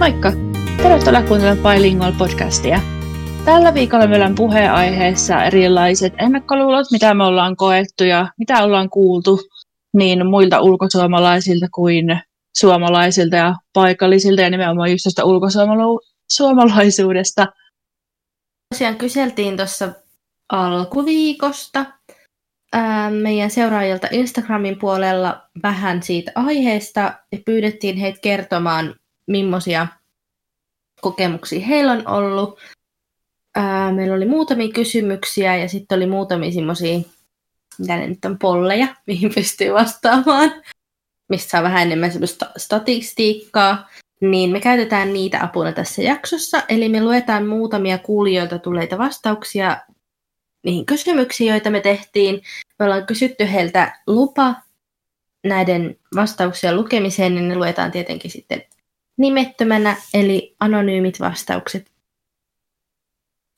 Moikka! Tervetuloa kuuntelemaan Bilingual podcastia. Tällä viikolla meillä on puheenaiheessa erilaiset ennakkoluulot, mitä me ollaan koettu ja mitä ollaan kuultu niin muilta ulkosuomalaisilta kuin suomalaisilta ja paikallisilta ja nimenomaan just tästä ulkosuomalaisuudesta. Tosiaan kyseltiin tuossa alkuviikosta ää, meidän seuraajilta Instagramin puolella vähän siitä aiheesta ja pyydettiin heitä kertomaan, millaisia kokemuksia heillä on ollut. Ää, meillä oli muutamia kysymyksiä ja sitten oli muutamia semmoisia, mitä ne nyt on, polleja, mihin pystyy vastaamaan, mistä saa vähän enemmän semmoista statistiikkaa. Niin me käytetään niitä apuna tässä jaksossa, eli me luetaan muutamia kuulijoilta tulleita vastauksia niihin kysymyksiin, joita me tehtiin. Me ollaan kysytty heiltä lupa näiden vastauksien lukemiseen, niin ne luetaan tietenkin sitten nimettömänä, eli anonyymit vastaukset.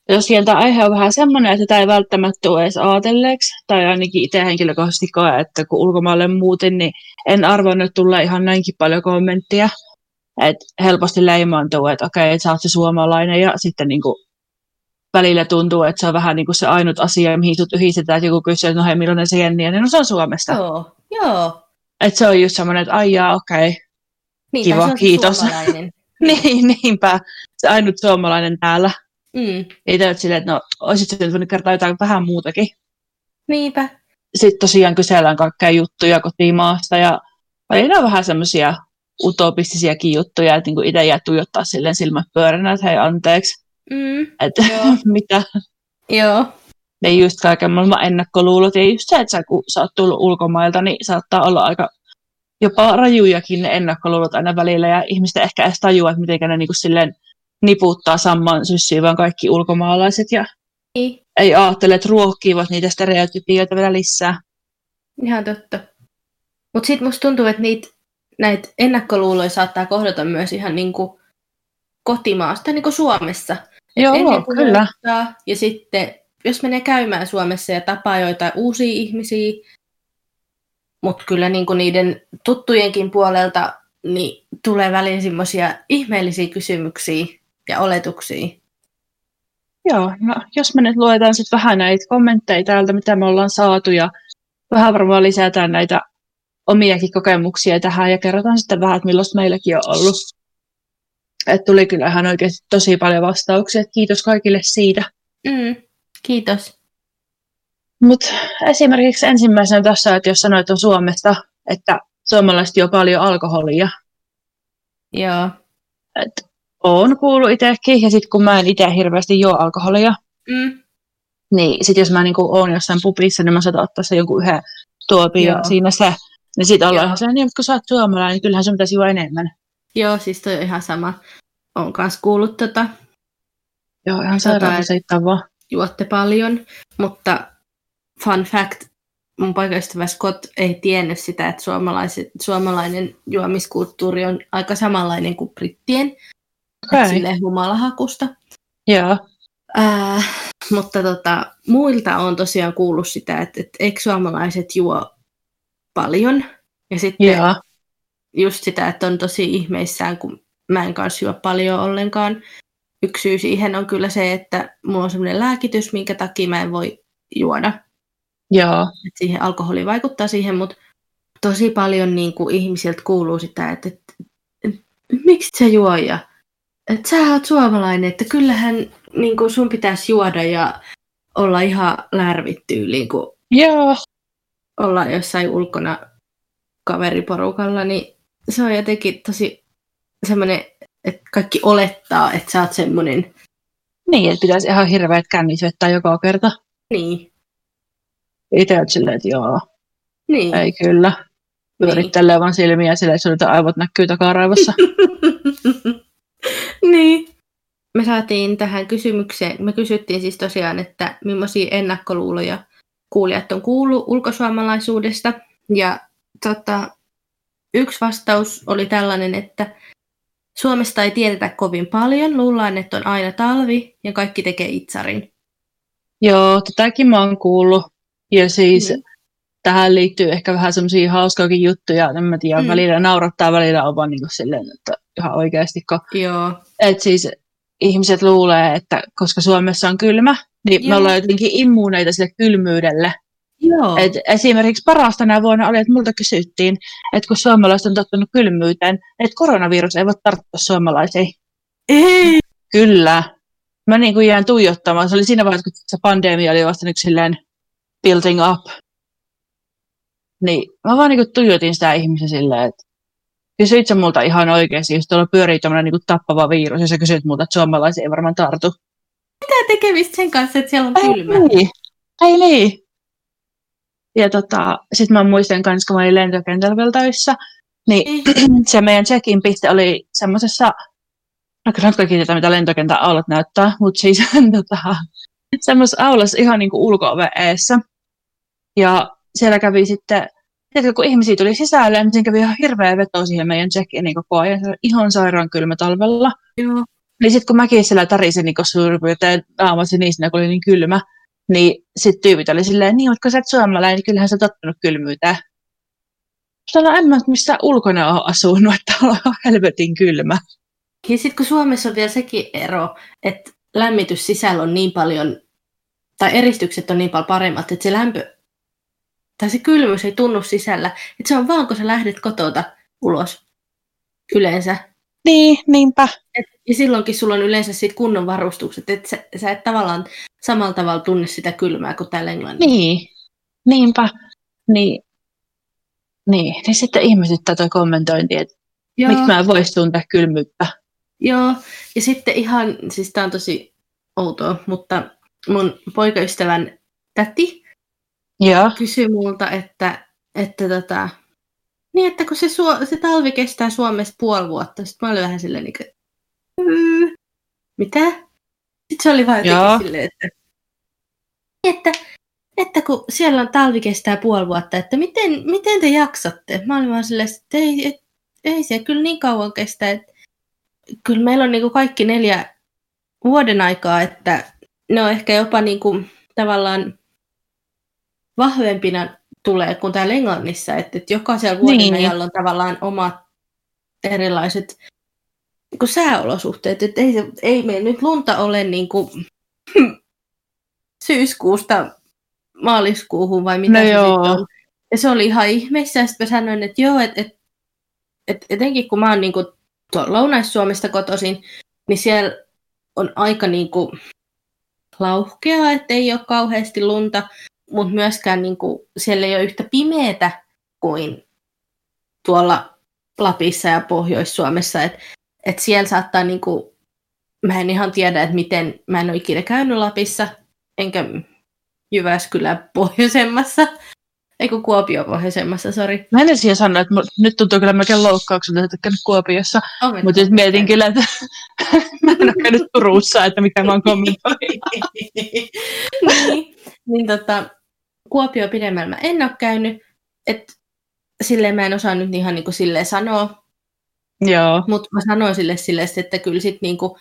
Jos sieltä aihe on vähän semmoinen, että tämä ei välttämättä ole edes ajatelleeksi, tai ainakin itse henkilökohtaisesti koe, että kun ulkomaalle muutin, niin en arvannut tulla ihan näinkin paljon kommenttia. että helposti leimaantuu, että okei, että sä oot se suomalainen, ja sitten niin kuin välillä tuntuu, että se on vähän niin kuin se ainut asia, mihin sut yhdistetään, että joku kysyy, että no hei, millainen se Jenni on, niin no se on Suomesta. Joo, joo. Että se on just semmoinen, että ai okei, okay. Niin, Kiva, kiitos. niin, niinpä. Se ainut suomalainen täällä. Mm, Ei täytä silleen, että no, olisit se voinut kertoa jotain vähän muutakin. niinpä. Sitten tosiaan kysellään kaikkea juttuja kotimaasta ja välillä on vähän semmoisia utopistisiakin juttuja, että niin itse jää tuijottaa silleen silmät pyöränä, että hei anteeksi, Mm, että Joo. mitä. joo. Ne just kaiken maailman ennakkoluulot ja just se, että sä, kun sä oot tullut ulkomailta, niin saattaa olla aika jopa rajujakin ne ennakkoluulot aina välillä ja ihmistä ehkä edes tajua, että miten ne niinku silleen niputtaa saman syssyyn vaan kaikki ulkomaalaiset ja Niin, ei ajattele, että ruokkivat niitä stereotypioita vielä lisää. ihan totta. Mutta sitten musta tuntuu, että niitä, näitä ennakkoluuloja saattaa kohdata myös ihan niinku kotimaasta, niin kuin Suomessa. Joo, ennen kyllä. muuttaa, Ja sitten, jos menee käymään Suomessa ja tapaa joitain uusia ihmisiä, mutta kyllä niin kuin niiden tuttujenkin puolelta niin tulee väliin semmoisia ihmeellisiä kysymyksiä ja oletuksia. Joo, no jos me nyt luetaan sitten vähän näitä kommentteja täältä, mitä me ollaan saatu ja vähän varmaan lisätään näitä omiakin kokemuksia tähän ja kerrotaan sitten vähän, että millaista meilläkin on ollut. Et tuli kyllä ihan oikeasti tosi paljon vastauksia, kiitos kaikille siitä. Mm, kiitos. Mutta esimerkiksi ensimmäisenä tässä, että jos sanoit on Suomesta, että suomalaiset juo paljon alkoholia, Joo. että oon kuullut itsekin, ja sitten kun mä en itse hirveästi juo alkoholia, Mm, niin sitten jos mä niinku oon jossain pubissa, niin mä saatan ottaa se jonkun yhden tuopin ja siinä se, niin sitten ollaan ihan sellainen, niin, kun sä oot suomalainen, niin kyllähän sun pitäisi juo enemmän. joo, siis toi on ihan sama. Oon kanssa kuullut tota, Joo, ihan Tota, sairaan et- seittaa juotte paljon, mutta fun fact, mun poikaystävä Scott ei tiennyt sitä, että suomalaiset, suomalainen juomiskulttuuri on aika samanlainen kuin brittien, okay. Silleen humalahakusta. joo. Ää, mutta tota, muilta on tosiaan kuullut sitä, että, että eikö suomalaiset juo paljon. Ja sitten Joo, just sitä, että on tosi ihmeissään, kun mä en kanssa juo paljon ollenkaan. Yksi syy siihen on kyllä se, että mulla on semmoinen lääkitys, minkä takia mä en voi juoda. Joo. Et siihen alkoholi vaikuttaa siihen, mutta tosi paljon niin kuin ihmisiltä kuuluu sitä, että, että, että miksi sä juo ja että sä oot suomalainen, että kyllähän niin kuin sun pitäisi juoda ja olla ihan lärvittyyliin, kun Joo, ollaan jossain ulkona kaveriporukalla, niin se on jotenkin tosi semmoinen, että kaikki olettaa, että sä oot semmoinen, niin, että pitäisi ihan hirveät kännit vettää joka kerta. niin, Itse oot silleen, että joo, niin, ei kyllä. Pyörittelee vaan silmiä silleen, että sun aivot näkyy takaraivossa. niin. Me saatiin tähän kysymykseen, me kysyttiin siis tosiaan, että millaisia ennakkoluuloja kuulijat on kuullut ulkosuomalaisuudesta. Ja tota, yksi vastaus oli tällainen, että Suomesta ei tiedetä kovin paljon, luullaan, että on aina talvi ja kaikki tekee itsarin. joo, tätäkin mä oon kuullut. Ja siis Mm. tähän liittyy ehkä vähän semmoisia hauskoakin juttuja, en mä tiedä, mm. välillä naurattaa, välillä on vaan niin silleen, että ihan oikeasti, Joo. et siis ihmiset luulee, että koska Suomessa on kylmä, niin Joo. me ollaan jotenkin immuuneita sille kylmyydelle. Joo. Et esimerkiksi parasta tänä vuonna oli, että multa kysyttiin, että kun suomalaiset on tottunut kylmyyteen, että koronavirus ei voi tarttua suomalaisiin. Ei. Kyllä. Mä niin kuin jään tuijottamaan. Se oli siinä vaiheessa, kun se pandemia oli vasta silleen building up. Niin mä vaan niin kuin tuijotin sitä ihmisiä silleen, että kysyit sä multa ihan oikeasti, jos tuolla pyörii tämmöinen niin tappava virus, ja sä kysyt multa, että suomalaisia ei varmaan tartu. Mitä tekemistä sen kanssa, että siellä on kylmä? Ei niin. Ei niin. Ja tota, sitten mä muistan myös, kun mä olin lentokentällä vielä töissä, niin se meidän check-in piste oli semmoisessa, no kyllä nyt kaikki tietää, mitä lentokentän aulat näyttää, mutta siis tota, semmoisessa aulassa ihan niin kuin ulko eessä. Ja siellä kävi sitten, tiedätkö, kun ihmisiä tuli sisälle, niin siinä kävi ihan hirveä veto siihen meidän check-inin koko ajan. Se oli ihan sairaan kylmä talvella. Joo. Niin sitten kun mäkin siellä tärisin niin suurin piirtein naamasi niin siinä, kun oli niin kylmä, niin sitten tyypit oli silleen, niin, kun sä et suomalainen, niin kyllähän sä tottunut kylmyyteen. Sanoin, en mä missä ulkona ole asunut, että on helvetin kylmä. Ja sitten kun Suomessa on vielä sekin ero, että lämmitys sisällä on niin paljon, tai eristykset on niin paljon paremmat, että se lämpö, tai se kylmyys ei tunnu sisällä. Että se on vaan, kun sä lähdet kotota ulos yleensä. Niin, niinpä. Et, ja silloinkin sulla on yleensä sit kunnon varustukset, että sä, sä et tavallaan samalla tavalla tunne sitä kylmää kuin täällä Englannissa. Niin, niinpä. Niin, niin. niin sitten ihmetyttää tuo kommentointi, että miksi mä en voisi tuntea kylmyyttä. joo. Ja sitten ihan, siis tää on tosi outoa, mutta mun poikaystävän täti Joo. kysyi multa, että, että tota, niin että kun se, suo, se talvi kestää Suomessa puoli vuotta, sitten mä olin vähän silleen niin kuin, "Mm, mitä? Sitten se oli vaan jotenkin silleen, että, että, että kun siellä on talvi kestää puoli vuotta, että miten, miten te jaksatte? Mä olin vaan silleen, että ei, et, ei se kyllä niin kauan kestä, että kyllä meillä on niin kuin kaikki neljä vuoden aikaa, että ne on ehkä jopa niin kuin tavallaan vahvempina tulee kuin täällä Englannissa, että, että jokaisella vuoden Niin. on tavallaan omat erilaiset niin kuin sääolosuhteet, että ei, ei meillä nyt lunta ole niin kuin, syyskuusta maaliskuuhun vai mitä No se joo. sitten on. Ja se oli ihan ihmeessä, ja sitten mä sanoin, että joo, että et, et, etenkin kun mä oon niin kuin Lounais-Suomesta kotoisin, niin siellä on aika niin kuin lauhkea, että ei ole kauheasti lunta, mutta myöskään niin kuin, siellä ei ole yhtä pimeätä kuin tuolla Lapissa ja Pohjois-Suomessa. Et, et siellä saattaa, niin kuin, mä en ihan tiedä, että miten, mä en ole ikinä käynyt Lapissa, enkä Jyväskylän pohjoisemmassa, ei kun Kuopio pohjoisemmassa, sori. Mä en siihen sanoa, että nyt tuntuu kyllä melkein loukkaukselta, että käynyt Kuopiossa. Mutta nyt mietin kyllä, että mä en ole käynyt Turussa, että mitä mä oon kommentoinut. niin, niin tota, Kuopio pidemmällä mä en ole käynyt, että silleen mä en osaa nyt ihan niin kuin silleen sanoa, Joo. mutta mä sanoin sille silleen, että kyllä sit niin kuin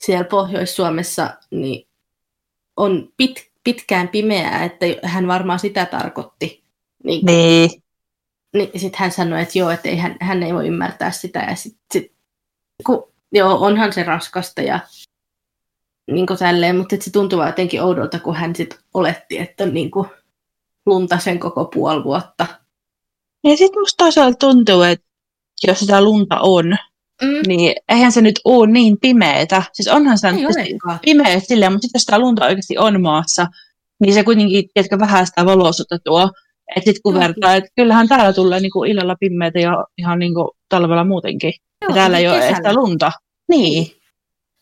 siellä Pohjois-Suomessa niin on pit, pitkään pimeää, että hän varmaan sitä tarkoitti. Niin, Niin. niin sitten hän sanoi, että joo, että ei, hän, hän ei voi ymmärtää sitä. Ja sit, sit, kun, joo, onhan se raskasta ja niin kuin tälleen, mutta se tuntuu jotenkin oudolta, kun hän sitten oletti, että on niin kuin lunta sen koko puoli vuotta. Ja sitten musta toisaalta tuntuu, että jos sitä lunta on, Mm. niin eihän se nyt ole niin pimeetä. Siis onhan sitä Ei olekaan. pimeä silleen, mutta sitten jos sitä lunta oikeasti on maassa, niin se kuitenkin, tiedätkö, vähän sitä valoisuutta tuo. Että sitten kun Joo. vertaa, että kyllähän täällä tulee niinku illalla pimeätä ja ihan niinku talvella muutenkin. Joo, ja täällä ei siis ole edes sitä lunta. Niin.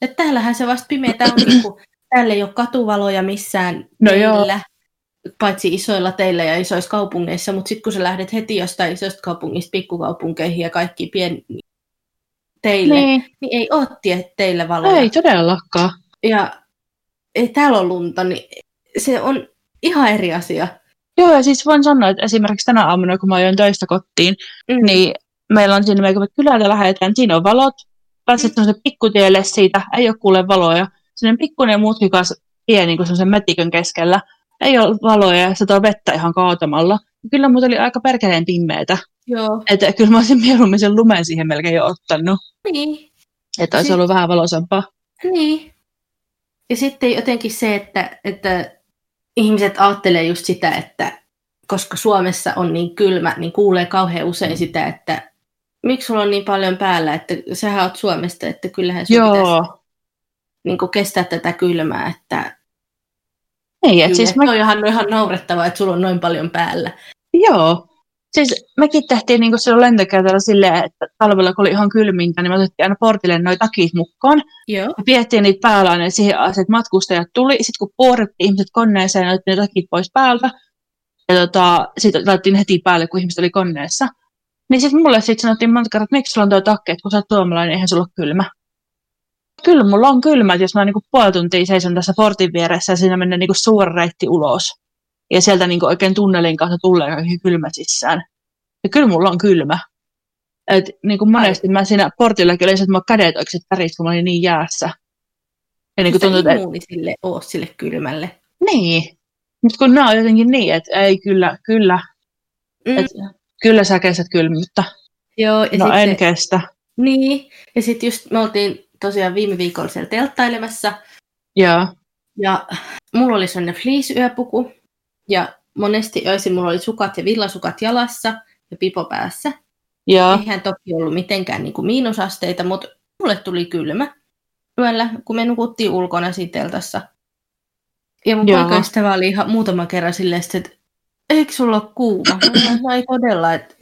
Et täällähän se vasta pimeätä on, kun täällä ei ole katuvaloja missään No teillä, paitsi isoilla teillä ja isoissa kaupungeissa, mutta sitten kun sä lähdet heti jostain isosta kaupungista pikkukaupunkeihin ja kaikki pieni teille, niin, Niin. ei ole tie teillä valoja. Ei todellakaan. Ja ei täällä ole lunta, niin se on ihan eri asia. Joo, ja siis voin sanoa, että esimerkiksi tänä aamuna, kun mä ajoin töistä kotiin, Mm. niin meillä on siinä, meillä kun kylältä lähdetään, siinä on valot, pääset semmoisen pikkutielle siitä, ei ole kuule valoja, sellainen pikkuinen mutkikas tie niin kuin semmoisen mätikön keskellä, ei ole valoja ja se tuo vettä ihan kaatamalla. kyllä muuten oli aika perkeleen pimmeetä. Joo. Että kyllä mä olisin mieluummin sen lumen siihen melkein jo ottanut. Niin. Että olisi Sit- ollut vähän valoisampaa. Niin. Ja sitten jotenkin se, että, että ihmiset ajattelee just sitä, että koska Suomessa on niin kylmä, niin kuulee kauhean usein sitä, että miksi sulla on niin paljon päällä, että sähän oot Suomesta, että kyllähän sun pitäisi Joo. niin kuin kestää tätä kylmää, että Niin, et kyllä, siis mä, mä... on ihan, naurettavaa, että sulla on noin paljon päällä. joo. Siis mekin tehtiin niin silloin lentokäytävällä silleen, että talvella kun oli ihan kylmintä, niin me otettiin aina portille noin takit mukaan. Joo. Me pidettiin niitä päällä siihen asti, että matkustajat tuli. Sitten kun puorittiin ihmiset koneeseen, niin otettiin ne takit pois päältä. Ja tota, sitten laitettiin heti päälle, kun ihmiset oli koneessa. Niin sitten mulle sitten sanottiin monta kertaa, että miksi sulla on tuo takki, että kun sä oot suomalainen, eihän sulla ole kylmä. Kyllä mulla on kylmä, että jos mä niinku puoli tuntia seison tässä portin vieressä ja siinä menee niinku suora reitti ulos. Ja sieltä niinku oikein tunnelin kautta tulee kaikki kylmä sisään. Ja kyllä mulla on kylmä. Et niinku monesti mä siinä portillakin olin, se, että mä kädet oikein täris, kun mä olin niin jäässä. Ja niinku tuntuu, että immuuni sille oo sille kylmälle. niin. Mutta kun nämä on jotenkin niin, että ei kyllä, kyllä, Mm. et, kyllä sä kestät kylmyyttä. Joo, ja No en sitten, kestä. niin, ja sitten just me oltiin tosiaan viime viikolla siellä telttailemassa, Joo, ja mulla oli sellainen fleece-yöpuku, ja monesti öisin mulla oli sukat ja villasukat jalassa ja pipo päässä. joo, Eihän toki ollut mitenkään niin kuin miinusasteita, mutta mulle tuli kylmä yöllä, kun me nukuttiin ulkona siinä teltassa. Ja mun Joo. poikaystävä oli ihan muutama kerran silleen, että eikö sulla ole kuuma? Mä no ei todella, että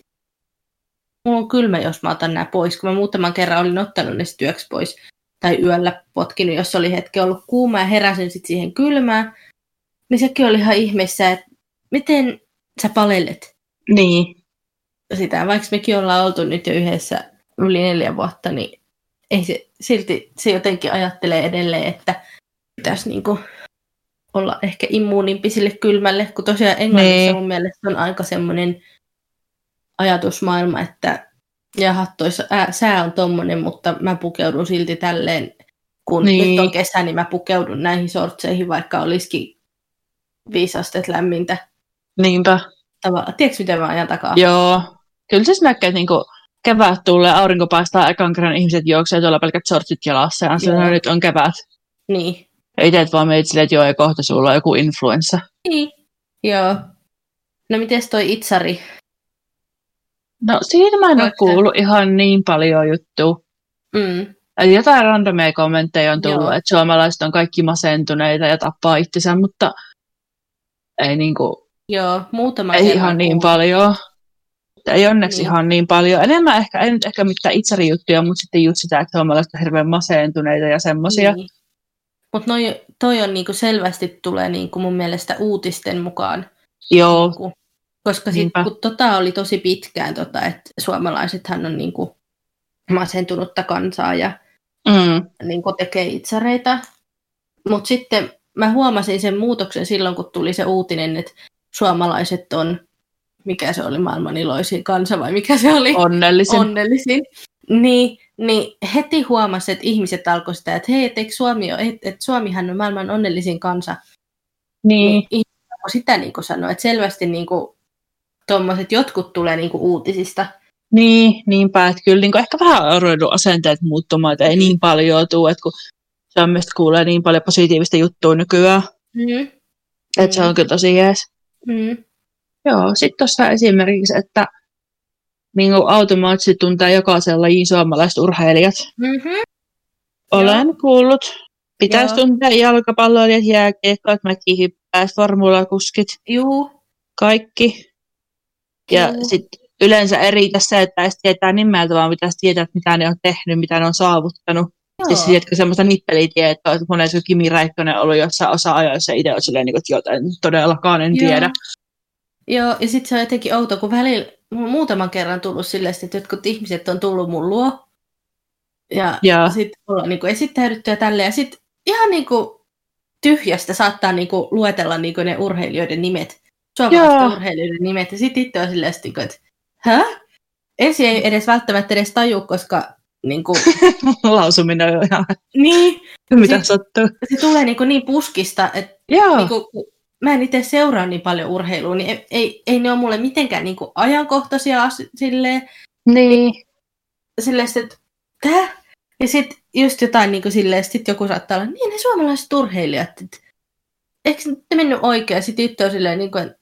mulla on kylmä, jos mä otan nämä pois. Kun mä muutaman kerran olin ottanut ne sit yöksi pois tai yöllä potkinut, jos oli hetki ollut kuuma ja heräsin sitten siihen kylmään, niin sekin oli ihan ihmeessä, että miten sä palelet niin. sitä, vaikka mekin ollaan oltu nyt jo yhdessä yli neljä vuotta, niin ei se, silti se jotenkin ajattelee edelleen, että pitäisi niinku olla ehkä immuunimpi sille kylmälle, kun tosiaan Englannissa Niin. mun mielestä on aika semmoinen ajatusmaailma, että jaha, toi sää, sää on tommonen, mutta mä pukeudun silti tälleen, kun Niin. nyt on kesä, niin mä pukeudun näihin sortseihin, vaikka olisikin viisi astetta lämmintä. Niinpä. Tavalla. Tiedätkö, miten mä ajan takaa? Joo. Kyllä se näkee, että niinku kevät tulee, aurinko paistaa, ekan kerran ihmiset juoksee tuolla pelkät sortsit jalassa. Ja sanoo, nyt on kevät. Niin. Ja itse vaan meitä silleen, että joo, ja kohta sulla on joku influenssa. Niin. Joo. No mites toi itsari? No siitä mä en ole kuullut ihan niin paljon juttua. Mm. Eli jotain randomia kommentteja on tullut, Joo. että suomalaiset on kaikki masentuneita ja tappaa itsensä, mutta ei, niinku, Joo, muutama ei ihan niin paljon. Ei onneksi Niin. ihan niin paljon. Enemmän ehkä, ei nyt ehkä mitään itsari-juttuja, mutta sitten just sitä, että suomalaiset on hirveän masentuneita ja semmoisia. Niin. Mutta toi on niinku selvästi tulee niinku mun mielestä uutisten mukaan. Joo, Niinku, koska sit, Niinpä. kun tota oli tosi pitkään, tota, että suomalaisethan on niinku masentunutta kansaa ja mm, niinku tekee itsareita. Mutta sitten mä huomasin sen muutoksen silloin, kun tuli se uutinen, että suomalaiset on, mikä se oli, maailman iloisin kansa vai mikä se oli? onnellisin. onnellisin. Niin, niin heti huomasi, että ihmiset alkoi sitä, että hei, et eikö Suomi ole, että et Suomihan on maailman onnellisin kansa. Niin, Niin sitä niin kuin sanoa, että selvästi niin kuin, tommoset jotkut tulee niin kuin uutisista. niin, niinpä, että kyllä niin ehkä vähän on asenteet muuttumaan, että ei niin paljon tule, että kun Suomesta kuulee niin paljon positiivista juttua nykyään, Mm. että se on kyllä tosi jees. Mm. Joo, sitten tuossa esimerkiksi, että niin automaattisesti tuntee jokaisen lajin suomalaiset urheilijat. Mm-hmm. Olen kuullut. Pitäisi Joo. tuntea jalkapalloilijat, jääkiekkoit, mäkihyppäät, formulakuskit, Juu. kaikki. Ja Juu. sitten yleensä ei riitä se, että edes tietää nimeltä, vaan pitäisi tietää, että mitä ne on tehnyt, mitä ne on saavuttanut. Joo. Siis tiedätkö semmoista nippelitietoa, että monesti Kimi Räikkönen on ollut jossain osa-ajoissa itse on silleen, niin kuin, että jotain todellakaan en Joo. tiedä. Joo, ja sitten se on jotenkin outo, kun välillä muutaman kerran tullut silleen, että jotkut ihmiset on tullut mun luo. Ja Joo. sitten ollaan niin esittäydytty ja tälleen. Ja sitten ihan niin kuin tyhjästä saattaa niin kuin luetella niin kuin ne urheilijoiden nimet. Suomalaisten urheilijoiden nimet. Ja sitten itse on silleen, sit niin kuin, että hä? Ensin ei edes välttämättä edes taju, koska niin, kuin, Lausuminen on ihan, niin mitä Sit- sattuu. se tulee niin, kuin niin puskista, että Joo, niin kuin, mä en itse seuraa niin paljon urheilua, niin ei, ei, ei ne ole mulle mitenkään niin kuin ajankohtaisia as- silleen, Niin. silleen sit, että tää? Ja sitten just jotain niin kuin silleen, sit joku saattaa olla, niin ne suomalaiset urheilijat, että eikö ne mennyt oikein? Sitten tyttö on silleen, niin kuin,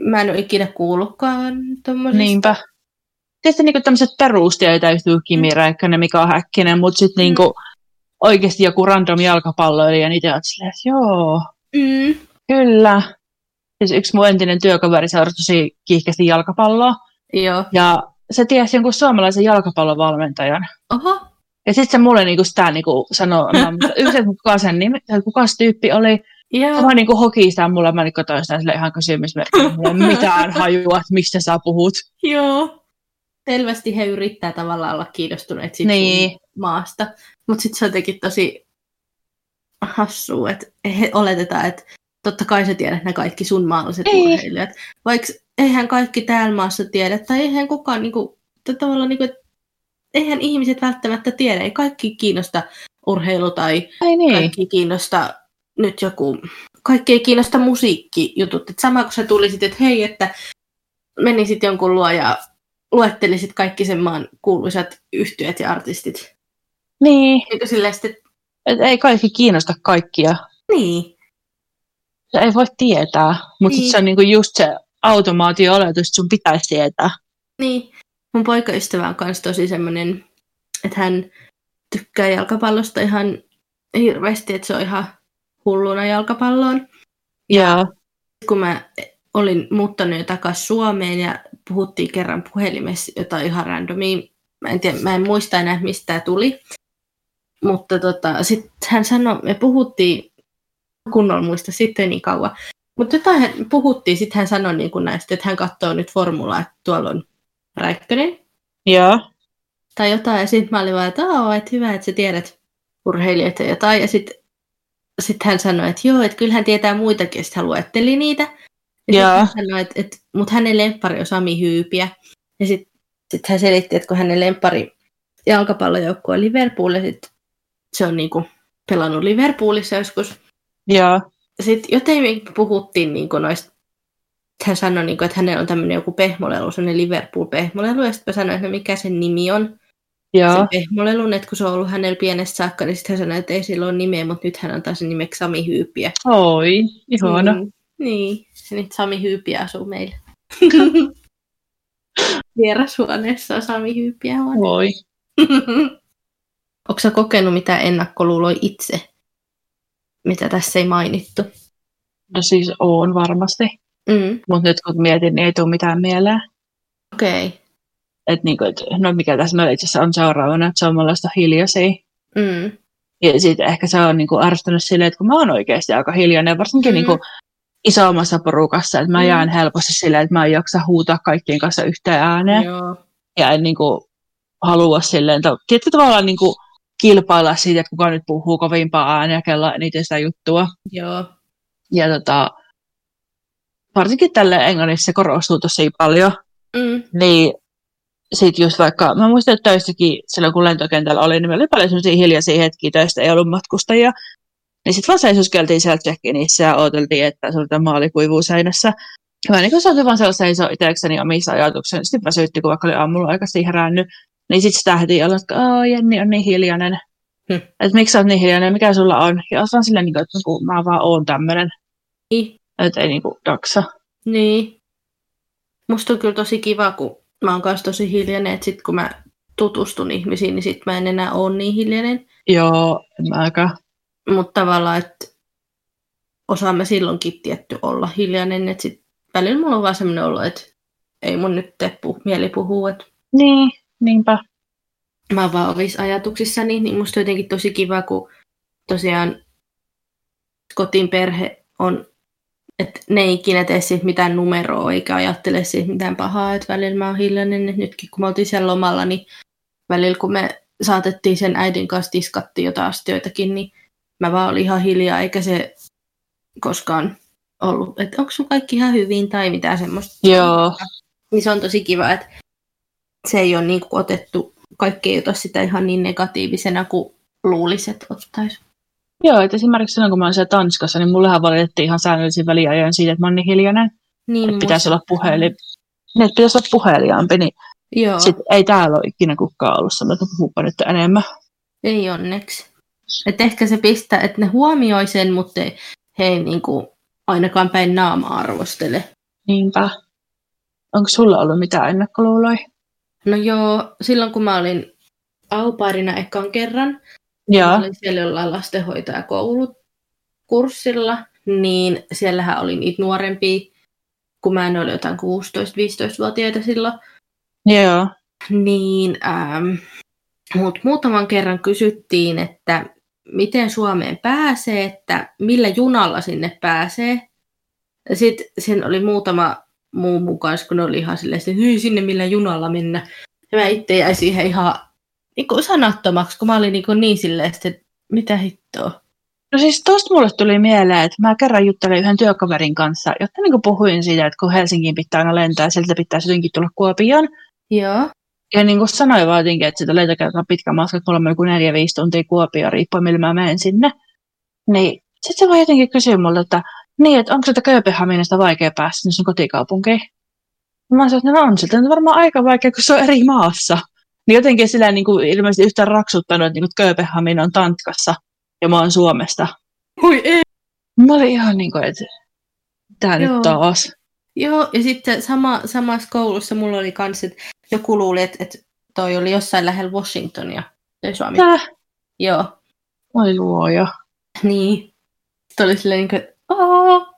mä en ole ikinä kuullutkaan tommosesta. Niinpä. Tietysti niinku tämmöiset perustiet täytyy Kimi Räikkönen, Mika Häkkinen, mutta sitten Mm. niinku oikeasti joku random jalkapalloilija, niin te oot silleen, että joo, Mm, kyllä. Siis yksi mun entinen työkaveri seurasi tosi kiihkeästi jalkapalloa, joo. ja se tiesi jonkun suomalaisen jalkapallovalmentajan. Oho. Ja sitten se mulle niinku sitä niinku sanoi, en muista yhden kuka sen nimi, tai kuka se tyyppi oli. Joo. Se vaan niinku hoki sitä mulle, mä niinku toin sitä sille ihan kysymysmerkkiä. Mulla ei mitään hajua, että mistä sä puhut. Joo. Selvästi he yrittää tavallaan olla kiinnostuneet siitä Niin. maasta. Mutta sitten se on jotenkin tosi hassua, että he oletetaan, että totta kai sä tiedät ne kaikki sun maalaiset Niin. urheilijat. Vaikka eihän kaikki täällä maassa tiedä, tai eihän kukaan niinku, tavallaan niinku, että eihän ihmiset välttämättä tiedä, ei kaikki kiinnosta urheilu tai Ai niin. kaikki kiinnosta nyt joku, kaikki ei kiinnosta musiikkijutut. Et sama kun sä tulisit, että hei, että menisit jonkun luo ja luettelisit kaikki sen maan kuuluisat yhtyöt ja artistit. Niin, Eikö silleen sitten, et ei kaikki kiinnosta kaikkia. niin, Se ei voi tietää, mutta niin. se on niinku just se automaatio-oletus, että sun pitäisi tietää. niin. Mun poikaystävä on kanssa tosi semmoinen, että hän tykkää jalkapallosta ihan hirveästi, että se on ihan hulluna jalkapalloon. Ja, kun mä olin muuttanut jo takaisin Suomeen ja puhuttiin kerran puhelimessa jotain ihan randomia, mä en, tiedä, mä en muista enää mistä tämä tuli, mutta tota, sitten hän sanoi, me puhuttiin, kunnolla muista sitten niin kauan, mutta jotain hän, puhuttiin, sitten hän sanoi niin kuin näistä, että hän katsoo nyt formulaa, että tuolla on Räikkönen ja, tai jotain, ja sitten mä olin vaan, että, Oo, että hyvä, että sä tiedät urheilijoita ja jotain, ja sitten sit hän sanoi, että joo, että kyllä hän tietää muitakin, ja sitten hän luetteli niitä. Ja Joo. hän sanoi, että, että mutta hänen lemppari on Sami Hyypiä. Ja sitten sit hän selitti, että kun hänen lemppari jalkapallojoukkue on Liverpool, ja sit se on niinku pelannut Liverpoolissa joskus. ja, Sitten jotenkin puhuttiin niinku noista, hän sanoi, niinku, että hänellä on tämmöinen joku pehmolelu, sellainen Liverpool-pehmolelu, ja sitten mä sanoin, että no mikä sen nimi on ja, sen pehmolelun, että kun se on ollut hänellä pienestä saakka, niin sitten hän sanoi, että ei sillä ole nimeä, mutta nyt hän antaa sen nimeksi Sami Hyypiä. oi, ihana. Mm. Niin, ja nyt Sami Hyypiä asuu meillä. Vierashuoneessa on Sami Hyypiä huone. Oi. Onko sä kokenut mitään ennakkoluuloja itse, mitä tässä ei mainittu? No siis on varmasti. Mm, Mutta nyt kun mietin, niin ei tule mitään mieleen. Okei. Okay. Että niinku, et, no mikä tässä meillä itse asiassa on seuraavana, että se on hiljaisia. Mm, Ja sitten ehkä se on niinku ärsyttänyt silleen, että kun mä oon oikeasti aika hiljainen, varsinkin Mm. niinku isommassa porukassa, että mä Mm. jään helposti silleen, että mä en jaksa huutaa kaikkien kanssa yhteen ääneen. joo. Ja en niinku halua silleen, to, tietysti tavallaan niinku kilpailla siitä, että kuka nyt puhuu kovimpaa ääniä, kello eniten sitä juttua. Joo. Ja tota, varsinkin tälle englannissa se korostuu tosi paljon. Mm, Niin sit just vaikka, mä muistan, että töissäkin silloin kun lentokentällä oli, niin meillä oli paljon sellaisia hiljaisia hetkiä, töistä ei ollut matkustajia. Niin sitten vaan seisoskeltiin siellä check-inissä ja odoteltiin, että se oli tämä maali kuivuu seinässä. Ja mä niin saatiin vaan sellaista seisoa itsekseni omissa ajatukseni. Sitten väsytti, kun vaikka oli aamulla aikaisin herännyt. Niin sitten sitä heti olla, että Aa, Jenni on niin hiljainen. Hm. Että miksi sä oot niin hiljainen, mikä sulla on? Ja oon vaan silleen, niin että kun mä vaan oon tämmönen. Niin. Että ei niinku jaksa. Niin. Musta on kyllä tosi kiva, kun mä oon kanssa tosi hiljainen, että sit kun mä tutustun ihmisiin, niin sit mä en enää ole niin hiljainen. Joo, en mäkään. Mutta tavallaan, että osaamme silloinkin tietty olla hiljainen, että sit välillä mulla on vaan semmoinen olo, että ei mun nyt teppu mieli puhua, että Niin, niinpä. mä oon vaan omissa ajatuksissani, niin musta on jotenkin tosi kiva, kun tosiaan kotin perhe on, että ne ei ikinä tee siitä mitään numeroa, eikä ajattele siitä mitään pahaa, että välillä mä oon hiljainen, että nytkin kun me oltiin siellä lomalla, niin välillä kun me saatettiin sen äidin kanssa tiskattiin jotain astioitakin, niin mä vaan olin ihan hiljaa, eikä se koskaan ollut, että onko sun kaikki ihan hyvin tai mitään semmoista. Joo. Niin se on tosi kiva, että se ei ole niin otettu, kaikki ei ota sitä ihan niin negatiivisena kuin luulisi, että ottaisi. Joo, että esimerkiksi silloin kun mä olin siellä Tanskassa, niin mullehan valitettiin ihan säännöllisin väliajoin siitä, että mä oon niin hiljainen. Niin, Että pitäisi olla puhelin. Niin, että pitäisi olla puheliaampi, niin Joo, sit ei täällä ole ikinä kukaan ollut sanonut, että puhupa nyt enemmän. ei onneksi. Et ehkä se pistää, että ne huomioi sen, mutta ei, he ei niinku ainakaan päin naama arvostele. Niinpä. Onko sulla ollut mitään ennakkoluuloja? No joo, silloin kun mä olin aupairina ekan kerran, Joo. olin siellä jollain lastenhoitajakoulukurssilla, niin siellähän oli niitä nuorempia, kun mä en ole jotain 16-15-vuotiaita silloin, Joo. niin ähm, mut muutaman kerran kysyttiin, että miten Suomeen pääsee, että millä junalla sinne pääsee. Sitten siinä oli muutama muu mukaan, kun ne oli ihan silleen, että "Hyi, sinne millä junalla mennä. Ja mä itse jäin siihen ihan niin kuin sanattomaksi, kun mä olin niin, kuin niin silleen, että mitä hittoa. No siis tosta mulle tuli mieleen, että mä kerran juttelin yhden työkaverin kanssa, jotta niin puhuin siitä, että kun Helsinkiin pitää aina lentää ja sieltä pitäisi jotenkin tulla Kuopioon. Joo. Ja niin kuin sanoin vaan jotenkin, että sitä lentokertaa pitkä matka, on joku neljä, viisi tuntia Kuopioon, riippuen millä mä menen sinne. Niin sitten se vaan jotenkin kysyi multa, että niin, että onko sitä Kööpenhaminasta vaikea päästä sinne sun kotikaupunkiin? Mä sanoin, että no on siltä varmaan aika vaikea, kun se on eri maassa. Niin jotenkin sillä niin kuin ilmeisesti yhtään raksuttanut, että niin Kööpenhamina on Tanskassa ja mä oon Suomesta. Oi ei. Mä olin ihan niin kuin, että tää Joo. nyt taas. Joo, ja sitten sama, samassa koulussa mulla oli kans, että joku luuli, että, että toi oli jossain lähellä Washingtonia. Toi Suomi. Tää, Joo, oi luoja. niin. Sitten oli silleen niin kuin, että "Aa."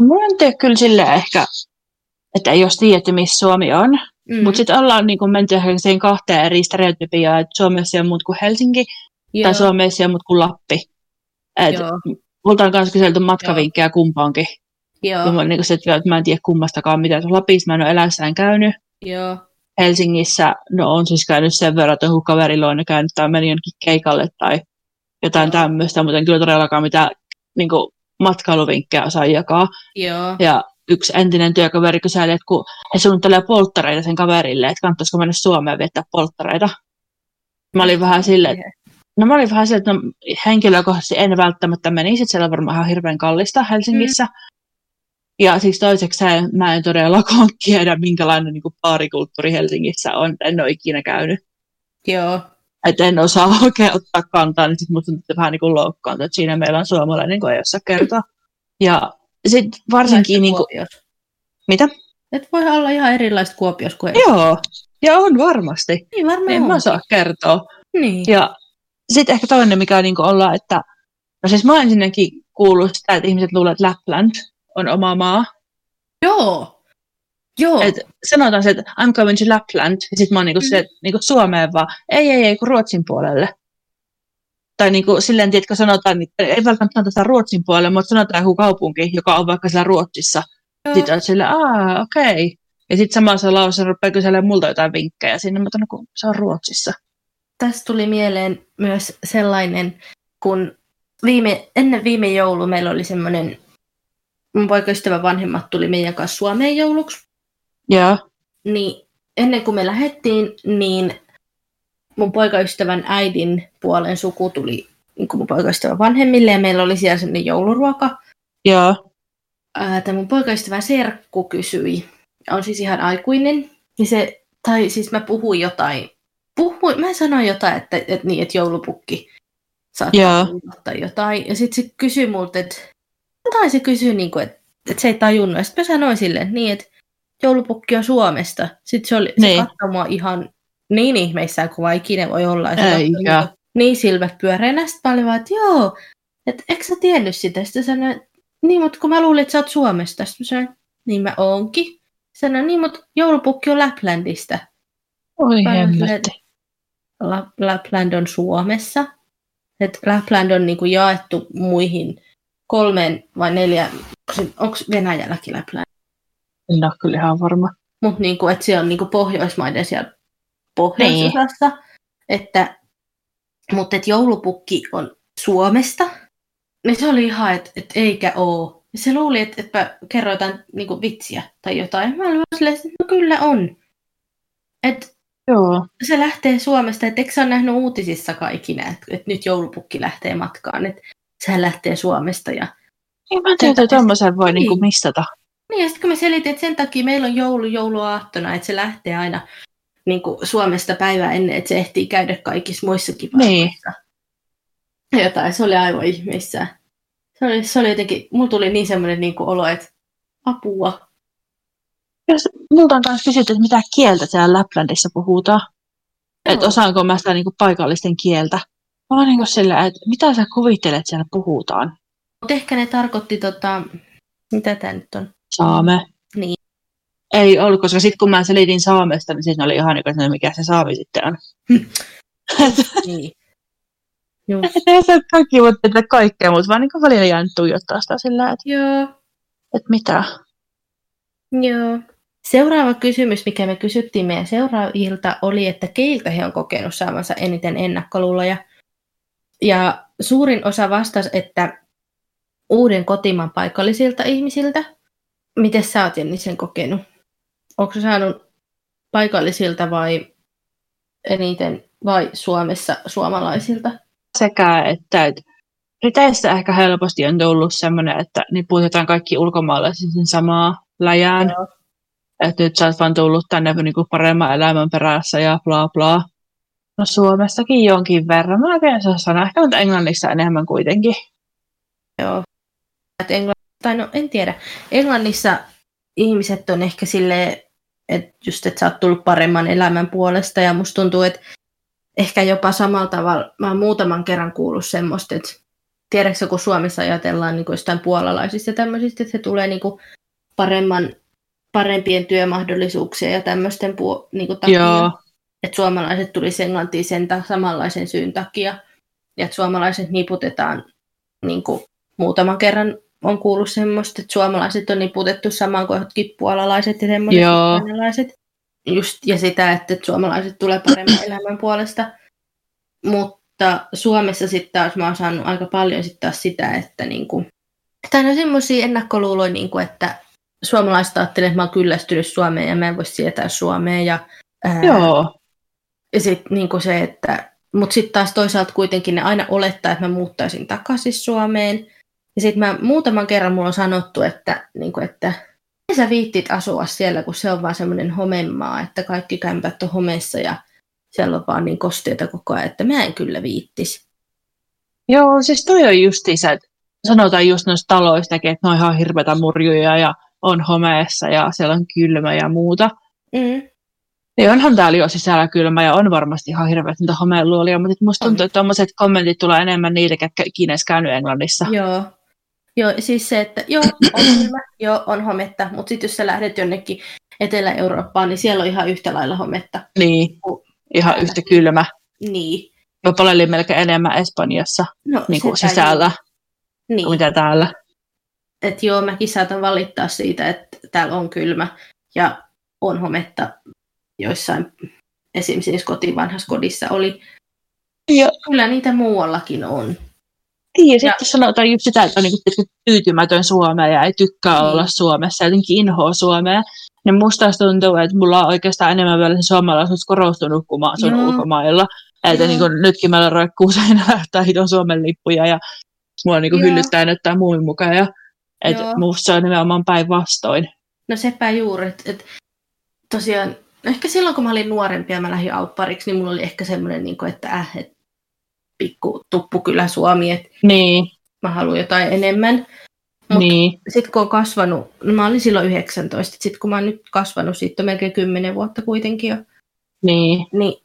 Mulla on tehty kyllä silleen ehkä, että ei olisi tiedetty, missä Suomi on. Mm. Mutta sitten ollaan niin menty ehkä siihen kahteen eri stereotypiaan, että Suomessa ole muut kuin Helsinki, Joo, tai Suomessa ole muut kuin Lappi. Et Joo. multa on myös kyselty matkavinkkejä kumpaankin. joo, mä, niin se, että mä en tiedä kummastakaan. Tuossa Lapissa mä en ole elässään käynyt. joo, Helsingissä, no on siis käynyt sen verran, että joku kaverilla on käynyt tai meni jonnekin keikalle tai jotain Joo. tämmöistä, mutta en kyllä todellakaan mitään niin kuin, matkailuvinkkejä osaa jakaa. joo, Ja yksi entinen työkaveri kyseli, että kun he suunnittelee polttareita sen kaverille, että kannattaisiko mennä Suomeen viettää polttareita. Mä olin vähän silleen, että No mä olin vähän silleen, että no, henkilökohtaisesti en välttämättä menisi, että siellä on varmaan ihan hirveän kallista Helsingissä. Mm. Ja siis toiseksi mä en todellakaan tiedä, minkälainen niin kuin baarikulttuuri Helsingissä on. En ole ikinä käynyt. joo, Että en osaa oikein ottaa kantaa, niin sitten musta vähän niin kuin loukkaantua, että siinä meillä on suomalainen, kun ei osaa kertoa. Ja sitten varsinkin, niin kuin, mitä? Et voi olla ihan erilaista Kuopiossa kuin. Joo, ja on varmasti. Niin varmaan En mä on. osaa kertoa. Niin. Ja sitten ehkä toinen, mikä niin ollaan, että no siis mä oon ensinnäkin kuullut sitä, että ihmiset luulee, että Lapland on oma maa. Joo. Joo. Et sanotaan se, että I'm going to Lapland, ja sitten mä oon niinku Mm. se, että niinku Suomeen vaan, ei, ei, ei, kun Ruotsin puolelle. Tai niinku silleen, tiedätkö, sanotaan, että ei välttämättä sitä Ruotsin puolelle, mutta sanotaan joku kaupunki, joka on vaikka siellä Ruotsissa. Joo. Sitten on silleen, aa, okei. Okay. Ja sitten samassa lauseessa rupeaa kyselemään multa jotain vinkkejä sinne, mutta no, kun se on Ruotsissa. Tästä tuli mieleen myös sellainen, kun viime, ennen viime joulua meillä oli semmoinen, mun poikaystävän vanhemmat tuli meidän kanssa Suomeen jouluksi. Joo, Niin ennen kuin me lähdettiin, niin mun poikaystävän äidin puolen suku tuli niin mun poikaystävän vanhemmille ja meillä oli siellä sellainen jouluruoka. joo, Ää, Tämä mun poikaystävän serkku kysyi, on siis ihan aikuinen, niin se, tai siis mä puhuin jotain, puhuin, mä sanoin jotain, että, että, niin, että joulupukki saattaa tai jotain. Ja sitten se kysyi multa, että, tai se kysyi, niin kuin, että, että se ei tajunnut. Ja sitten mä sanoin silleen, niin, että joulupukki on Suomesta. Sitten se, oli, se Niin. katsoi mua ihan niin ihmeissään kuin vaan ikinä voi olla. Eikä. niin, silmät pyöreänä. Sitten mä olin vaan, että joo, että eikö sä tiennyt sitä? Sitten sanoin, niin, mutta kun mä luulin, että sä oot Suomesta. Sitten mä sanoin, niin mä oonkin. Sanoin, niin, mutta joulupukki on Laplandista. oi hemmetti. La- Lapland on Suomessa. Et Lapland on niinku jaettu muihin kolmeen vai neljä, onko Venäjälläkin Lapland? En ole kyllä ihan varma. Mutta niinku, se on niinku Pohjoismaiden siellä pohjoisosassa. Niin. Että, mutta et joulupukki on Suomesta. Niin se oli ihan, että et eikä oo. Ja se luuli, että et mä kerroin jotain niinku vitsiä tai jotain. Mä olin vaan silleen, että no kyllä on. Et Joo. se lähtee Suomesta, että eikö sä ole nähnyt uutisissa ikinä, että, että nyt joulupukki lähtee matkaan. Et sehän lähtee Suomesta. Ja... Niin mä en tiedä, että tuommoisen voi niin. niinku mistata. Niin, ja sitten kun me selitin, että sen takia meillä on joulu jouluaattona, että se lähtee aina niin kuin Suomesta päivää ennen, että se ehtii käydä kaikissa muissakin Niin. Jotain, se oli aivan ihmeissään. Se oli, se oli jotenkin, mulla tuli niin semmoinen niin kuin olo, että apua. Jos multa on myös kysytty, että mitä kieltä siellä Laplandissa puhutaan. Että osaanko mä sitä niin kuin paikallisten kieltä. Mä niin kuin sillä, että mitä sä kuvittelet, että siellä puhutaan? Mutta ehkä ne tarkoitti tota, mitä tämä nyt on? Saame. Niin. Ei ollut, koska sitten kun mä selitin saamesta, niin siinä oli ihan niin kuin, että mikä se saami sitten on. niin. Ei se kaikki voi tehdä kaikkea, mutta vaan niin välillä jäänyt tuijottaa sitä sillä, että, Joo. että mitä. Joo. Seuraava kysymys, mikä me kysyttiin meidän seuraajilta, oli, että keiltä he on kokenut saavansa eniten ennakkoluuloja. Ja suurin osa vastasi, että uuden kotimaan paikallisilta ihmisiltä. Miten sä oot Jenni sen kokenut? Onko saanut paikallisilta vai eniten vai Suomessa suomalaisilta? Sekä, että, että Briteistä ehkä helposti on tullut semmoinen, että niin puhutaan kaikki ulkomaalaiset samaa läjään. Joo. Että nyt sä oot vaan tullut tänne niin kuin paremman elämän perässä ja bla bla. No Suomestakin jonkin verran. Mä oikein saa sanoa. Ehkä nyt Englannissa enemmän kuitenkin. Joo. Et Englann... Tai no en tiedä. Englannissa ihmiset on ehkä silleen, että just, että sä oot tullut paremman elämän puolesta ja musta tuntuu, että ehkä jopa samalla tavalla, mä oon muutaman kerran kuullut semmoista, että tiedätkö kun Suomessa ajatellaan niin kuin jostain puolalaisista ja tämmöisistä, että se tulee niin kuin paremman, parempien työmahdollisuuksien ja tämmöisten puo- niin kuin takia. Joo. Että suomalaiset tulisi Englantiin sen ta- samanlaisen syyn takia. Ja että suomalaiset niputetaan, niin kuin muutaman kerran on kuullut semmoista, että suomalaiset on niputettu samaan kuin jotkin puolalaiset ja semmoiset suomalaiset. Just, ja sitä, että suomalaiset tulee paremman elämän puolesta. Mutta Suomessa sitten taas mä oon saanut aika paljon sitten taas sitä, että niinku, tai no semmoisia ennakkoluuloja, niinku, että suomalaiset ajattelee, että mä oon kyllästynyt Suomeen ja mä en voi sietää Suomeen. Ja, ää, Joo. ja sitten niinku se, että, mutta sitten taas toisaalta kuitenkin ne aina olettaa, että mä muuttaisin takaisin Suomeen. Ja sitten mä muutaman kerran mulla on sanottu, että, niinku, että miten sä viittit asua siellä, kun se on vaan semmoinen homemaa, että kaikki kämpät on homeessa ja siellä on vaan niin kosteita koko ajan, että mä en kyllä viittis. Joo, siis toi on justiinsa, että sanotaan just noista taloistakin, että ne on ihan hirveitä murjuja ja on homeessa ja siellä on kylmä ja muuta. Mm. Ja onhan täällä jo sisällä kylmä ja on varmasti ihan hirveät niitä homeluolia, mutta musta tuntuu, että tuommoiset kommentit tulee enemmän niille, ketkä ikinä käynyt Englannissa. Joo. Joo, siis se, että joo, on kylmä, joo, on hometta, mutta sitten jos sä lähdet jonnekin Etelä-Eurooppaan, niin siellä on ihan yhtä lailla hometta. Niin, ihan Täälläkin. yhtä kylmä. Niin. Jopa oli melkein enemmän Espanjassa No, niin kuin sisällä. Niin. kuin mitä täällä. Et joo, mäkin saatan valittaa siitä, että täällä on kylmä ja on hometta joissain, esimerkiksi kotiin vanhassa kodissa oli. Ja, Kyllä niitä muuallakin on. Niin, ja sitten sanotaan just sitä, että on niin tyytymätön Suomeen ja ei tykkää Niin. olla Suomessa, jotenkin inhoa Suomea. Niin musta tuntuu, että mulla on oikeastaan enemmän vielä se suomalaisuus korostunut, kun mä asun Joo. ulkomailla. Että Joo. niin kuin, nytkin meillä roikkuu seinällä tai hiton Suomen lippuja ja mua niin kuin Joo. hyllyttää näyttää muun mukaan. Ja, että Joo. musta se on nimenomaan päinvastoin. No sepä juuri, että et, tosiaan, no ehkä silloin kun mä olin nuorempi ja mä lähdin auppariksi, niin mulla oli ehkä semmoinen, niin kuin, että äh, et, pikku tuppu kyllä Suomi, että Niin, mä haluan jotain enemmän. Mut- niin, Sitten kun on kasvanut, no mä olin silloin 19, sitten kun mä oon nyt kasvanut, siitä on melkein 10 vuotta kuitenkin jo, niin, niin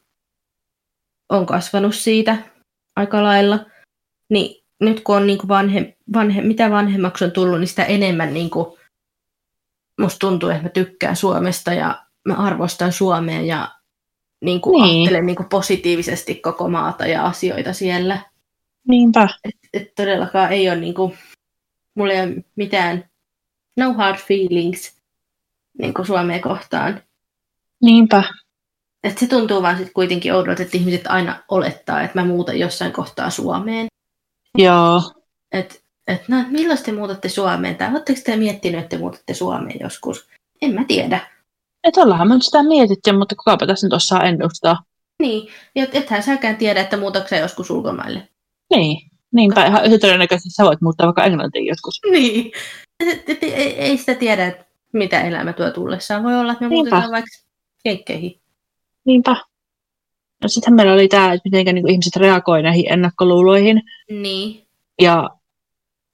on kasvanut siitä aika lailla. Niin nyt kun on niin kuin vanhe, vanhe, mitä vanhemmaksi on tullut, niin sitä enemmän niin kuin, musta tuntuu, että mä tykkään Suomesta ja mä arvostan Suomea ja niin kuin Niin. ajattelen niin kuin positiivisesti koko maata ja asioita siellä. niinpä. Et, et todellakaan ei ole niin kuin, mulla ei ole mitään no hard feelings niin kuin Suomea kohtaan. Niinpä. Et se tuntuu vaan sit kuitenkin oudolta, että ihmiset aina olettaa, että mä muutan jossain kohtaa Suomeen. Joo. Että et, no, milloin te muutatte Suomeen? Tai oletteko te miettinyt, että te muutatte Suomeen joskus? En mä tiedä. Että ollaanhan me nyt sitä mietitty, mutta kukapa tässä nyt osaa ennustaa. Niin, ja et- ethän säkään tiedä, että muutatko sä joskus ulkomaille. Niin. Niinpä, ihan yhtä todennäköisesti sä voit muuttaa vaikka englantiin joskus. Niin. Ei, ei sitä tiedä, mitä elämä tuo tullessaan. Voi olla, että me Niinpä. muutetaan vaikka jenkkeihin. Niinpä. No sittenhän meillä oli tämä, että miten niin ihmiset reagoi näihin ennakkoluuloihin. Niin. Ja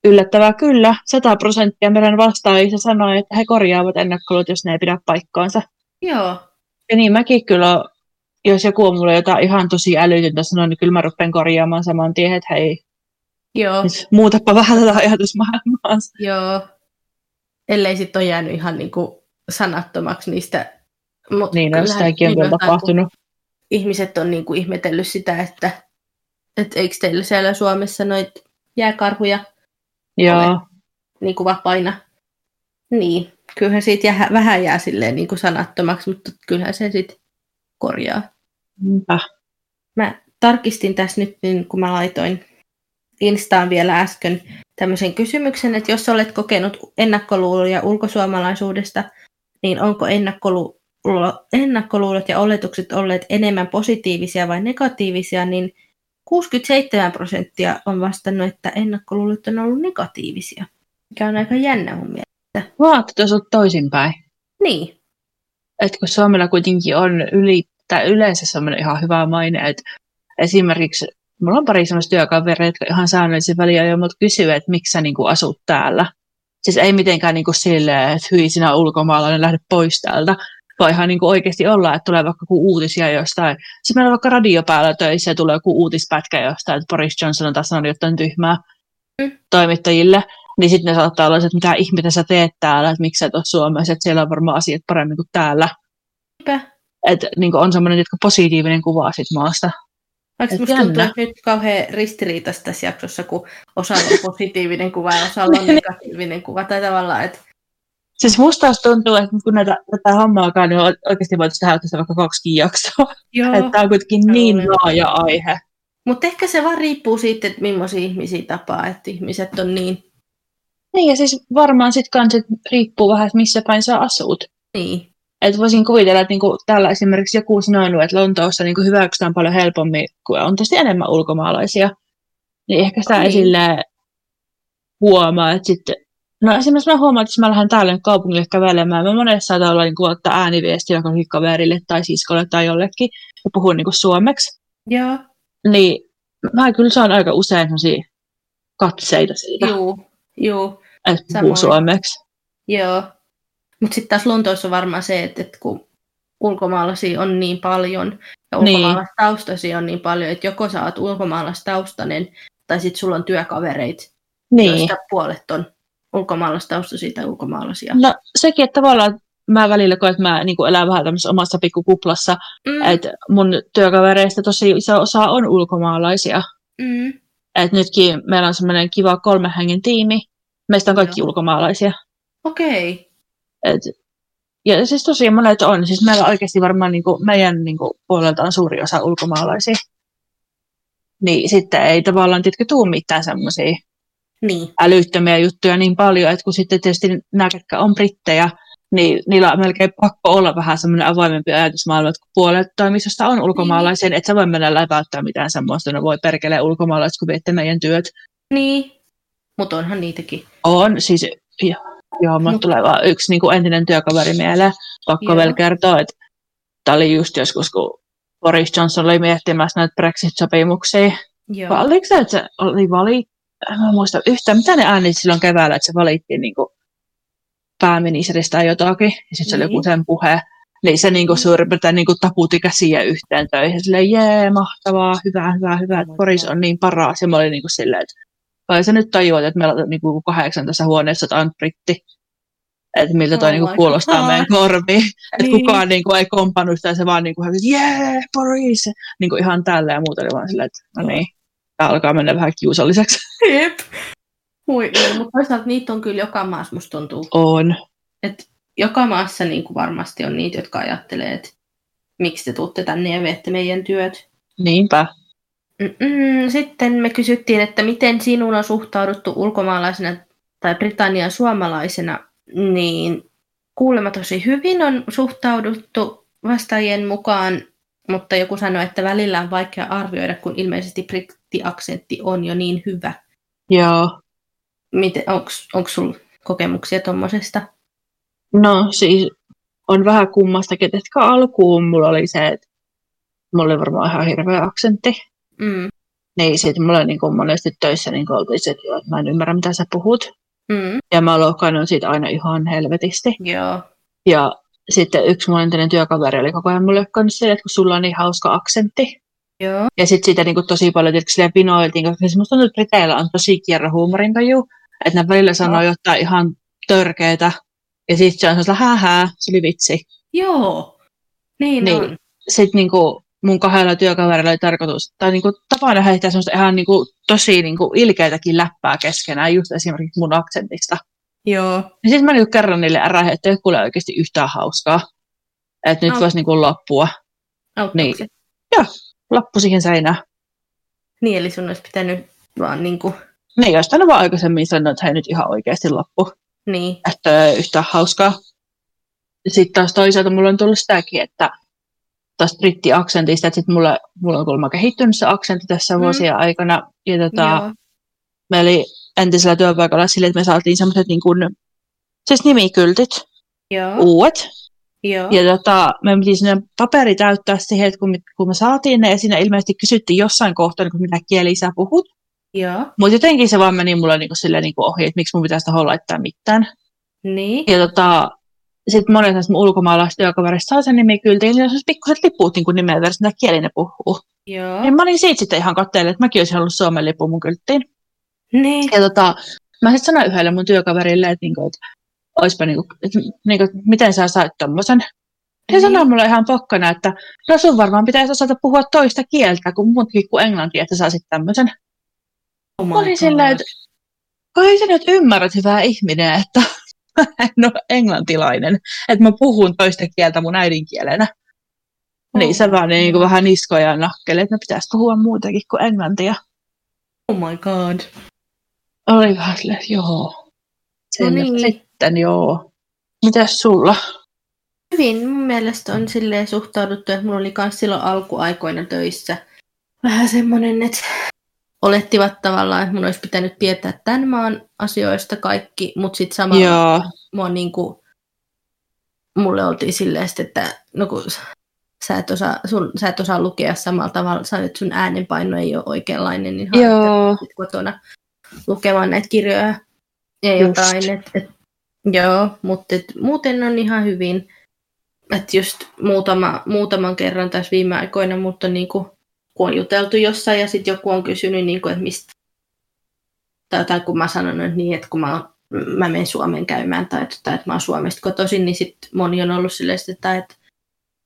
yllättävää kyllä, 100 prosenttia meidän vastaajista sanoi, että he korjaavat ennakkoluut, jos ne ei pidä paikkaansa. Joo. Ja niin mäkin kyllä, jos joku on mulle jotain ihan tosi älytöntä sanoa, niin kyllä mä rupean korjaamaan saman tien, että hei, Joo. nyt muutapa vähän tätä ajatusmaailmaa. Joo. Ellei sitten ole jäänyt ihan niinku sanattomaksi niistä. Mut Niin, no, kyllähän sitäkin on viime vielä kun tapahtunut. Ihmiset on niinku ihmetellyt sitä, että et eikö teillä siellä Suomessa noit jääkarhuja Joo, niinku vapaina. Niin, kyllähän siitä jää, vähän jää silleen niinku sanattomaksi, mutta kyllähän se sitten korjaa. niinpä. Mä tarkistin tässä nyt, niin kun mä laitoin Instaan vielä äsken tämmöisen kysymyksen, että jos olet kokenut ennakkoluuloja ulkosuomalaisuudesta, niin onko ennakkolu- ennakkoluulot ja oletukset olleet enemmän positiivisia vai negatiivisia, niin 67 prosenttia on vastannut, että ennakkoluulot on ollut negatiivisia, mikä on aika jännä mun mielestä. Se on toisinpäin. Niin, Että kun Suomella kuitenkin on yli, tai yleensä semmoinen ihan hyvä maine, että esimerkiksi mulla on pari semmoista työkavereita, jotka ihan säännöllisen väliajoin mut kysyy, että miksi sä niinku asut täällä. Siis ei mitenkään niinku silleen, että hyi sinä ulkomaalainen, lähde pois täältä, vaan ihan niinku oikeasti olla, että tulee vaikka joku uutisia jostain. Siis meillä on vaikka radio päällä töissä ja tulee joku uutispätkä jostain, että Boris Johnson on taas sanonut jotain tyhmää Mm. toimittajille. Niin sitten ne saattaa olla, se, että mitä ihmettä sä teet täällä, että miksi sä et ole Suomessa, että siellä on varmaan asiat paremmin kuin täällä. Että niin on semmoinen jotka positiivinen kuva sit maasta. Vaikka Et musta tuntuu, että nyt kauhean ristiriitaista tässä jaksossa, kun osalla on positiivinen kuva ja osalla on negatiivinen kuva. Tai tavallaan, että Siis musta taas tuntuu, että kun näitä, tätä hommaakaan, niin oikeasti voitaisiin tehdä tästä vaikka kaksi jaksoa. joo. Että tämä on kuitenkin niin laaja aihe. Mutta ehkä se vaan riippuu siitä, että millaisia ihmisiä tapaa, että ihmiset on niin, Niin ja siis varmaan sitten kans, että riippuu vähän, että missä päin sä asut. niin, Et voisin kuvitella, että niinku täällä esimerkiksi joku on sanonut, että Lontoossa niinku hyväksytään paljon helpommin, kun on tietysti enemmän ulkomaalaisia. Niin ehkä sitä Niin. silleen huomaa, että sitten No esimerkiksi mä huomaan, että jos mä lähden täällä nyt kaupungille kävelemään, mä monessa saatan olla niin kuin, ottaa ääniviestiä kaverille tai siskolle tai jollekin ja puhun niin kuin suomeksi. joo, Niin mä kyllä saan aika usein sellaisia katseita siitä, juu, juu, että puhuu samoin. suomeksi. joo. Mutta sitten taas Lontoossa on varmaan se, että, että kun ulkomaalaisia on niin paljon ja Niin. ulkomaalaistaustaisia on niin paljon, että joko sä oot ulkomaalaistaustainen tai sitten sulla on työkavereit, Niin. joista puolet on ulkomaalaistaustaisia tai ulkomaalaisia. No sekin, että tavallaan mä välillä koen, että mä niin kuin elän vähän tämmöisessä omassa pikkukuplassa, Mm, että mun työkavereista tosi iso osa on ulkomaalaisia. mm, Että nytkin meillä on semmoinen kiva kolmen hengen tiimi. Meistä on kaikki Joo. ulkomaalaisia. Okei, Et, ja siis tosiaan monet on. Siis meillä oikeasti varmaan niin kuin, meidän niin kuin, puolelta on suuri osa ulkomaalaisia. Niin sitten ei tavallaan tietkö tuu mitään semmoisia niin, älyttömiä juttuja niin paljon, että kun sitten tietysti nämä, ketkä on brittejä, niin niillä on melkein pakko olla vähän semmoinen avoimempi ajatusmaailma, että kun puolet toimistosta on ulkomaalaisia, niin et sä voi mennä läpäyttää mitään semmoista, no voi perkele ulkomaalaiset, kun viette meidän työt. niin. Mutta onhan niitäkin. On, siis jo, joo, mulle Mut- tulee vaan yksi niin kuin entinen työkaveri mieleen. Pakko Joo. vielä kertoa, että tämä oli just joskus, kun Boris Johnson oli miettimässä näitä Brexit-sopimuksia. Joo. Vai oliko se, että se oli vali... Mä muista yhtään, mitä ne äänit silloin keväällä, että se valittiin niin kuin pääministeristä tai jotakin. Ja sitten se oli Niin. joku sen puhe. Niin se niin kuin suurin piirtein niin kuin taputi käsiä yhteen töihin. Silleen, jee, mahtavaa, hyvä, hyvä, hyvä, että Oh Boris on niin paras. Ja mä olin niin kuin silleen, että kai sä nyt tajuat, että meillä on niin kuin kahdeksan tässä huoneessa, että on britti. Että miltä toi Oh niin kuin my kuulostaa God. meidän korviin. Että Niin. kukaan niin kuin ei kompannut sitä, se vaan niin kuin, jee, Boris. Niin kuin ihan tällä ja muuta oli vaan silleen, että no niin, tämä alkaa mennä vähän kiusalliseksi. Jep. Hui, ei, mutta toisaalta niitä on kyllä joka maassa, musta tuntuu. On. että joka maassa niin kuin varmasti on niitä, jotka ajattelee, että miksi te tuutte tänne ja viette meidän työt. Niinpä. Mm-mm. Sitten me kysyttiin, että miten sinun on suhtauduttu ulkomaalaisena tai Britannian suomalaisena, niin kuulemma tosi hyvin on suhtauduttu vastaajien mukaan, mutta joku sanoi, että välillä on vaikea arvioida, kun ilmeisesti brittiaksentti on jo niin hyvä. Joo. Onko sulla kokemuksia tuommoisesta? No siis on vähän kummastakin, että alkuun mulla oli se, että mulla oli varmaan ihan hirveä aksentti. Mm. Niin sitten mulla niin kuin monesti töissä niin oltiin se, että, mä en ymmärrä mitä sä puhut. Mm. Ja mä loukkaannut siitä aina ihan helvetisti. Joo. Ja sitten yksi mun entinen työkaveri oli koko ajan mulle se, että kun sulla on niin hauska aksentti. Joo. Ja sitten siitä niin kuin tosi paljon tietysti vinoiltiin, koska siis musta tuntuu, että Briteillä on tosi kierro huumorintaju. Että ne välillä sanoo Joo. jotain ihan törkeitä. Ja sitten se on sellaista, hää, se oli vitsi. Joo. Niin, Niin. on. Sitten niinku mun kahdella työkaverilla oli tarkoitus, tai niinku tapana heittää semmoista ihan niinku tosi niinku ilkeitäkin läppää keskenään, just esimerkiksi mun aksentista. Joo. Ja sitten mä niinku kerron niille ärähe, että ei kuule oikeasti yhtään hauskaa. Että nyt No. voisi niinku loppua. Auttoiko Niin. se? Lappu siihen seinään. Niin, eli sun olisi pitänyt vaan Niin, jos tänne vaan aikaisemmin sanoa, että hei nyt ihan oikeasti loppu. niin. Että ei yhtään hauskaa. Sitten taas toisaalta mulla on tullut sitäkin, että tästä brittiaksentista, että sit mulla, mulla on kuulemma kehittynyt se aksentti tässä Mm. vuosien aikana. Ja tota, Joo. me oli entisellä työpaikalla sille, että me saatiin semmoiset niin kuin, siis nimikyltit, Joo. uudet. Joo. Ja tota, me piti sinne paperi täyttää siihen, että kun me, kun me saatiin ne, ja siinä ilmeisesti kysyttiin jossain kohtaa, niin kuin mitä kieliä sä puhut. Joo. Mutta jotenkin se vaan meni mulle niin kuin silleen niin kuin ohi, että miksi mun pitäisi tuohon laittaa mitään. Niin. Ja tota, sitten monet näistä mun ulkomaalaisista työkaverista saa sen nimikyltin, ja se pikkuset liput niin kuin verran, mitä kieli ne puhuu. Joo. Niin mä olin siitä sitten ihan katteelle, että mäkin olisin ollut Suomen lipun mun kylttiin. Niin. Ja tota, mä sitten sanoin yhdelle mun työkaverille, että, niinku, että, oispa niinku, että niinku, että miten sä sait tommosen. Se Niin. sanoi mulle ihan pokkana, että no sun varmaan pitäisi osata puhua toista kieltä kuin muutkin kuin englantia, että saisit tämmöisen. Oh my Mä olin God. silleen, että kai sä nyt ymmärrät hyvää ihminen, että en ole englantilainen, että mä puhun toista kieltä mun äidinkielenä. Niin se vaan niin kuin vähän niskoja ja nakkeli, että pitäisi puhua muutakin kuin englantia. Oh my god. Oli vähän silleen, joo. No Selvä niin. Sitten, joo. Mitäs sulla? Hyvin mun mielestä on silleen suhtauduttu, että mulla oli myös silloin alkuaikoina töissä vähän semmoinen, että olettivat tavallaan, että mun olisi pitänyt tietää tämän maan asioista kaikki, mutta sitten samalla Joo, mua niinku, mulle oltiin silleen, että no kun sä et, osaa, sun, sä et osaa lukea samalla tavalla, sä että sun äänenpaino ei ole oikeanlainen, niin Joo. sit kotona lukemaan näitä kirjoja ja Just. jotain. Et, et, joo, mutta et, muuten on ihan hyvin. Että just muutama, muutaman kerran tässä viime aikoina, mutta niinku, kun on juteltu jossain ja sitten joku on kysynyt, niinku, että mistä, tai jotain kun mä sanon että niin, että kun mä, mä menen Suomeen käymään tai, tai että mä oon Suomesta kotoisin, niin sitten moni on ollut silleen, että, että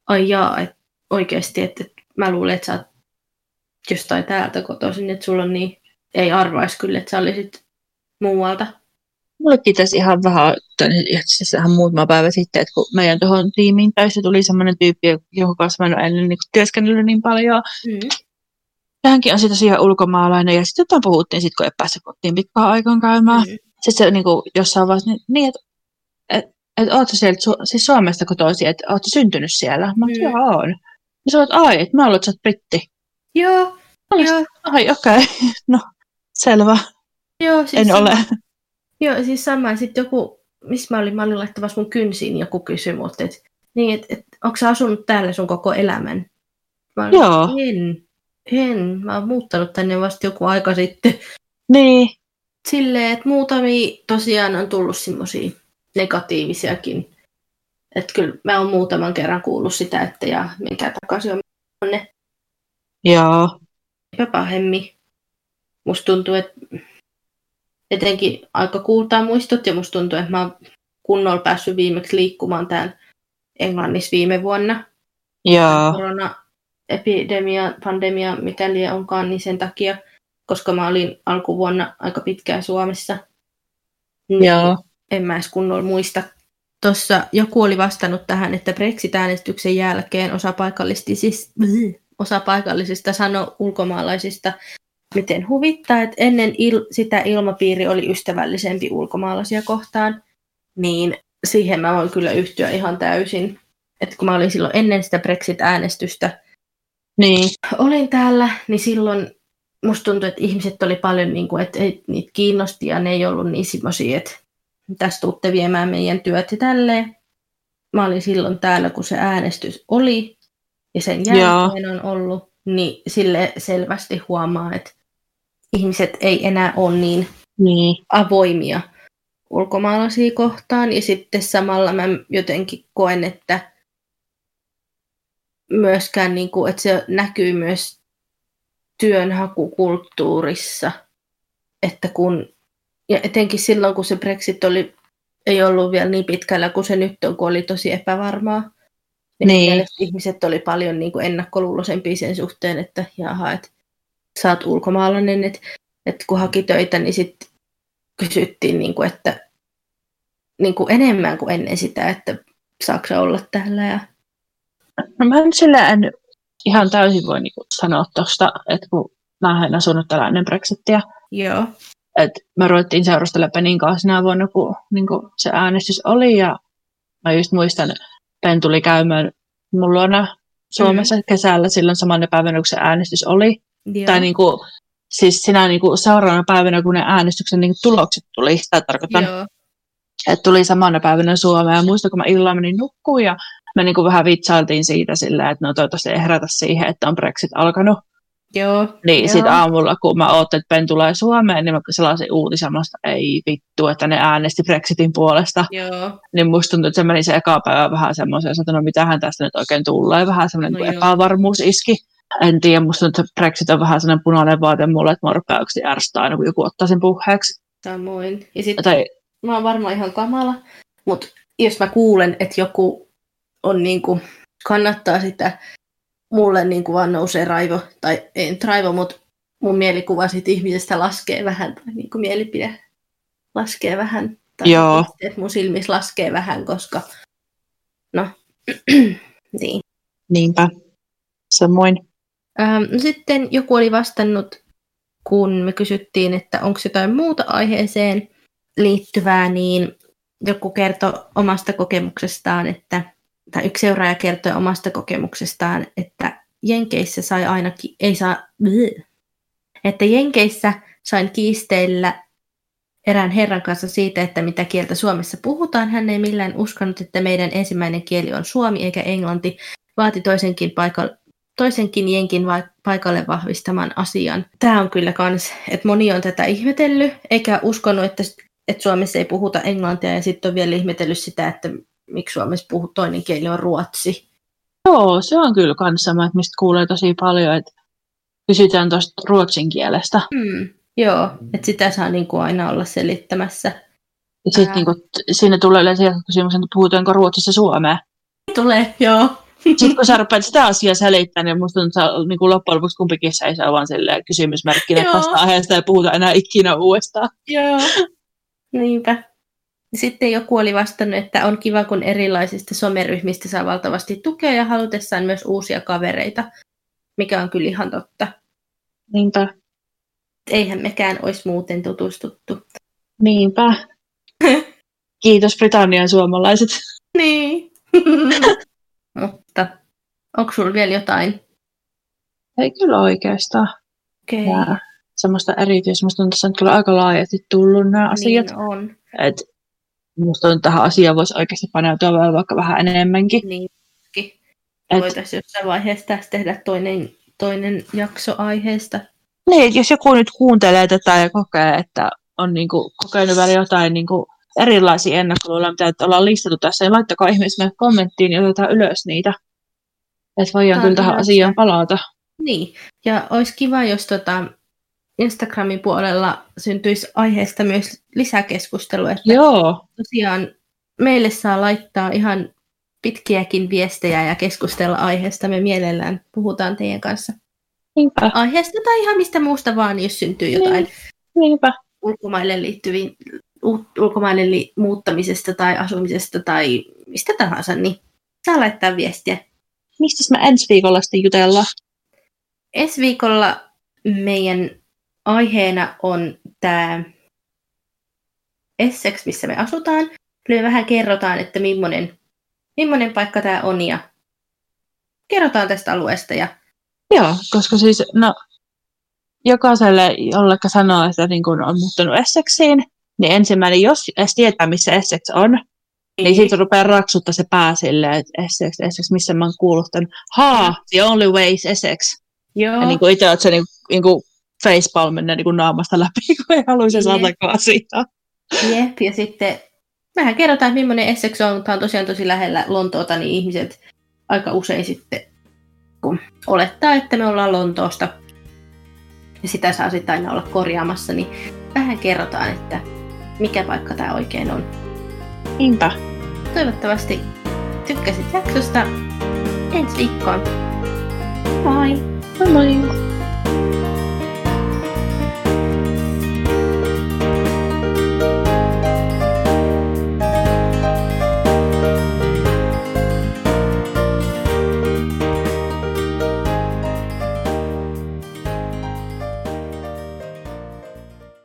ai jaa, että oikeasti, että, että mä luulen, että sä oot jostain täältä kotoisin, että sulla on niin, ei arvaisi kyllä, että sä olisit muualta. Mullekin tässä ihan vähän, asiassa ihan muutama päivä sitten, että kun meidän tuohon tiimiin töissä tuli semmoinen tyyppi, johon kanssa mä en ole ennen niin työskennellyt niin paljon. Mm. Ja hänkin on siitä tosiaan ulkomaalainen, ja sitten jotain puhuttiin, sit, kun ei päässyt kotiin pitkään aikaan käymään. Mm. Sitten se niin kuin, jossain vaiheessa, niin, niin että et, et, ootko sieltä, Su- siis Suomesta kotoisin, että ootko syntynyt siellä? Mä oon, Mm. joo, on. Ja sä oot, ai, että mä luulen, että sä oot britti. Joo, Olis- joo, Ai, okei, okay. no, selvä, joo. Siis en ole. Joo, siis sama. Sitten joku, missä mä olin, mä olin laittamassa mun kynsiin joku kysyi multa, että niin, et, et, onko sä asunut täällä sun koko elämän? Mä olin, Joo. En, en. Mä oon muuttanut tänne vasta joku aika sitten. Niin, Silleen, että muutamia tosiaan on tullut semmosia negatiivisiakin. Että kyllä mä oon muutaman kerran kuullut sitä, että ja mikä takaisin on ne joo, eipä pahemmin. Musta tuntuu, että etenkin aika kuultaa muistot ja musta tuntuu, että mä oon kunnolla päässyt viimeksi liikkumaan täällä Englannissa viime vuonna. joo, Koronaepidemia, pandemia, mikä lie onkaan, niin sen takia, koska mä olin alkuvuonna aika pitkään Suomessa. Niin joo, en mä edes kunnolla muista. Tuossa joku oli vastannut tähän, että Brexit-äänestyksen jälkeen osa, paikallisti, siis, osa paikallisista sanoi ulkomaalaisista, miten huvittaa, että ennen il, sitä ilmapiiri oli ystävällisempi ulkomaalaisia kohtaan, niin siihen mä voin kyllä yhtyä ihan täysin. Että kun mä olin silloin ennen sitä Brexit-äänestystä, niin, olin täällä, niin silloin musta tuntui, että ihmiset oli paljon, niin kuin, että ei, niitä kiinnosti ja ne ei ollut niin semmoisia, että tässä tuutte viemään meidän työt ja tälleen. Mä olin silloin täällä, kun se äänestys oli ja sen jälkeen Joo. on ollut, niin sille selvästi huomaa, että ihmiset ei enää ole niin, niin. avoimia ulkomaalaisia kohtaan. Ja sitten samalla mä jotenkin koen, että myöskään, niin kuin, että se näkyy myös työnhakukulttuurissa, että kun, ja etenkin silloin, kun se Brexit oli, ei ollut vielä niin pitkällä kuin se nyt on, kun oli tosi epävarmaa, niin, niin. ihmiset oli paljon niin kuin ennakkoluuloisempia sen suhteen, että jaha, että sä oot ulkomaalainen, että, että kun haki töitä, niin sitten kysyttiin, niin kuin, että niin kuin enemmän kuin ennen sitä, että saako olla täällä. Ja... No mä en sillä en ihan täysin voi niin sanoa tuosta, että kun mä en asunut täällä ennen Brexitia. Joo. Et mä ruvettiin seurustella Penin kanssa sinä vuonna, kun niin kuin se äänestys oli. Ja mä just muistan, Pen tuli käymään mun luona Suomessa mm. kesällä silloin samana päivänä, kun se äänestys oli. Joo. Tai niin kuin, siis sinä niin kuin seuraavana päivänä, kun ne äänestyksen niin kuin tulokset tuli, sitä tarkoitan. Joo. Että tuli samana päivänä Suomeen. Ja muistan, kun mä illalla menin nukkuun ja me niin kuin vähän vitsailtiin siitä sillä, että no toivottavasti ei herätä siihen, että on Brexit alkanut. Joo. Niin sitten aamulla, kun mä oottelin, että Ben tulee Suomeen, niin mä sellaisen uutisemasta, ei vittu, että ne äänesti Brexitin puolesta. Joo. Niin musta tuntuu, että se meni se eka päivä vähän semmoisen, että no mitähän tästä nyt oikein tulee, vähän semmoinen no epävarmuus iski. En tiedä, musta että Brexit on vähän sellainen punainen vaate mulle, että mä rupeaa ärsyttää aina, kun joku ottaa sen puheeksi. Samoin. Ja sitten tai... mä oon varmaan ihan kamala, mutta jos mä kuulen, että joku on niin kuin, kannattaa sitä, mulle niin kuin vaan nousee raivo, tai ei nyt raivo, mutta mun mielikuva siitä ihmisestä laskee vähän, tai niin kuin mielipide laskee vähän, tai Joo. että mun silmissä laskee vähän, koska no, niin. Niinpä, samoin. Ähm, no sitten joku oli vastannut, kun me kysyttiin, että onko jotain muuta aiheeseen liittyvää, niin joku kertoi omasta kokemuksestaan, että tai yksi seuraaja kertoi omasta kokemuksestaan, että Jenkeissä sai ainakin, ei saa, että Jenkeissä sain kiisteillä erään herran kanssa siitä, että mitä kieltä Suomessa puhutaan. Hän ei millään uskonut, että meidän ensimmäinen kieli on suomi eikä englanti. Vaati toisenkin, paikalle, toisenkin jenkin paikalle vahvistamaan asian. Tämä on kyllä kans, että moni on tätä ihmetellyt, eikä uskonut, että, että Suomessa ei puhuta englantia, ja sitten on vielä ihmetellyt sitä, että miksi Suomessa puhuu toinen kieli on ruotsi. Joo, se on kyllä kans sama, mistä kuulee tosi paljon, että kysytään tuosta ruotsin kielestä. Mm, joo, että sitä saa niin kuin aina olla selittämässä. Ja sitten niin siinä tulee yleensä kysymys, että puhutaanko Ruotsissa suomea. Tulee, joo. Sitten kun sä rupeat sitä asiaa selittämään, niin musta tuntuu, että niin kuin loppujen lopuksi kumpikin saa vaan kysymysmerkkinä tästä aiheesta ja puhuta enää ikinä uudestaan. Joo, niinpä. Sitten joku oli vastannut, että on kiva, kun erilaisista someryhmistä saa valtavasti tukea ja halutessaan myös uusia kavereita, mikä on kyllä ihan totta. Niinpä. Eihän mekään olisi muuten tutustuttu. Niinpä. Kiitos Britannian suomalaiset. Niin. Onko sulla vielä jotain? Ei kyllä oikeastaan. Okay. Ja semmoista erityistä. Musta on tässä kyllä aika laajasti tullut nämä asiat. Niin on. Et Minusta on tähän asiaan voisi oikeasti paneutua vielä vaikka vähän enemmänkin. Niinkin. Et... Voitaisiin jossain vaiheessa tässä tehdä toinen, toinen jakso aiheesta. Niin, jos joku nyt kuuntelee tätä ja kokee, että on niinku kokenut vielä jotain niinku erilaisia ennakkoluuloja, mitä ollaan listattu tässä, niin laittakaa ihmeessä kommenttiin ja otetaan ylös niitä. Että voidaan kyllä tähän asiaan palata. Niin, ja olisi kiva, jos tota, Instagramin puolella syntyisi aiheesta myös lisäkeskustelua. Että Joo. Tosiaan meille saa laittaa ihan pitkiäkin viestejä ja keskustella aiheesta. Me mielellään puhutaan teidän kanssa Niinpä. aiheesta tai ihan mistä muusta vaan, jos syntyy jotain niin. Niinpä. ulkomaille liittyviin ulkomaille li- muuttamisesta tai asumisesta tai mistä tahansa, niin saa laittaa viestiä. Mistä me ensi viikolla sitten jutellaan? Ensi viikolla meidän aiheena on tämä Essex, missä me asutaan. Me vähän kerrotaan, että millainen, millainen paikka tämä on ja kerrotaan tästä alueesta. Ja... Joo, koska siis, no, jokaiselle, jolleka sanoo, että niin kun on muuttunut Essexiin, niin ensimmäinen, jos edes tietää, missä Essex on, niin siitä rupeaa raksuttaa se pää silleen, että Essex, Essex, missä mä oon kuullut tämän. Ha, the only way is Essex. Joo. Ja niin kuin itse olet se niin, niin kuin facepalm menee niin kuin naamasta läpi, kun ei haluaisi Jep. asiaa. Jep, ja sitten vähän kerrotaan, että millainen Essex on. Tämä on tosiaan tosi lähellä Lontoota, niin ihmiset aika usein sitten kun olettaa, että me ollaan Lontoosta ja sitä saa sitten aina olla korjaamassa, niin vähän kerrotaan, että mikä paikka tämä oikein on. Niinpä. Toivottavasti tykkäsit jaksosta. Ensi viikkoon. Moi! Moi moi.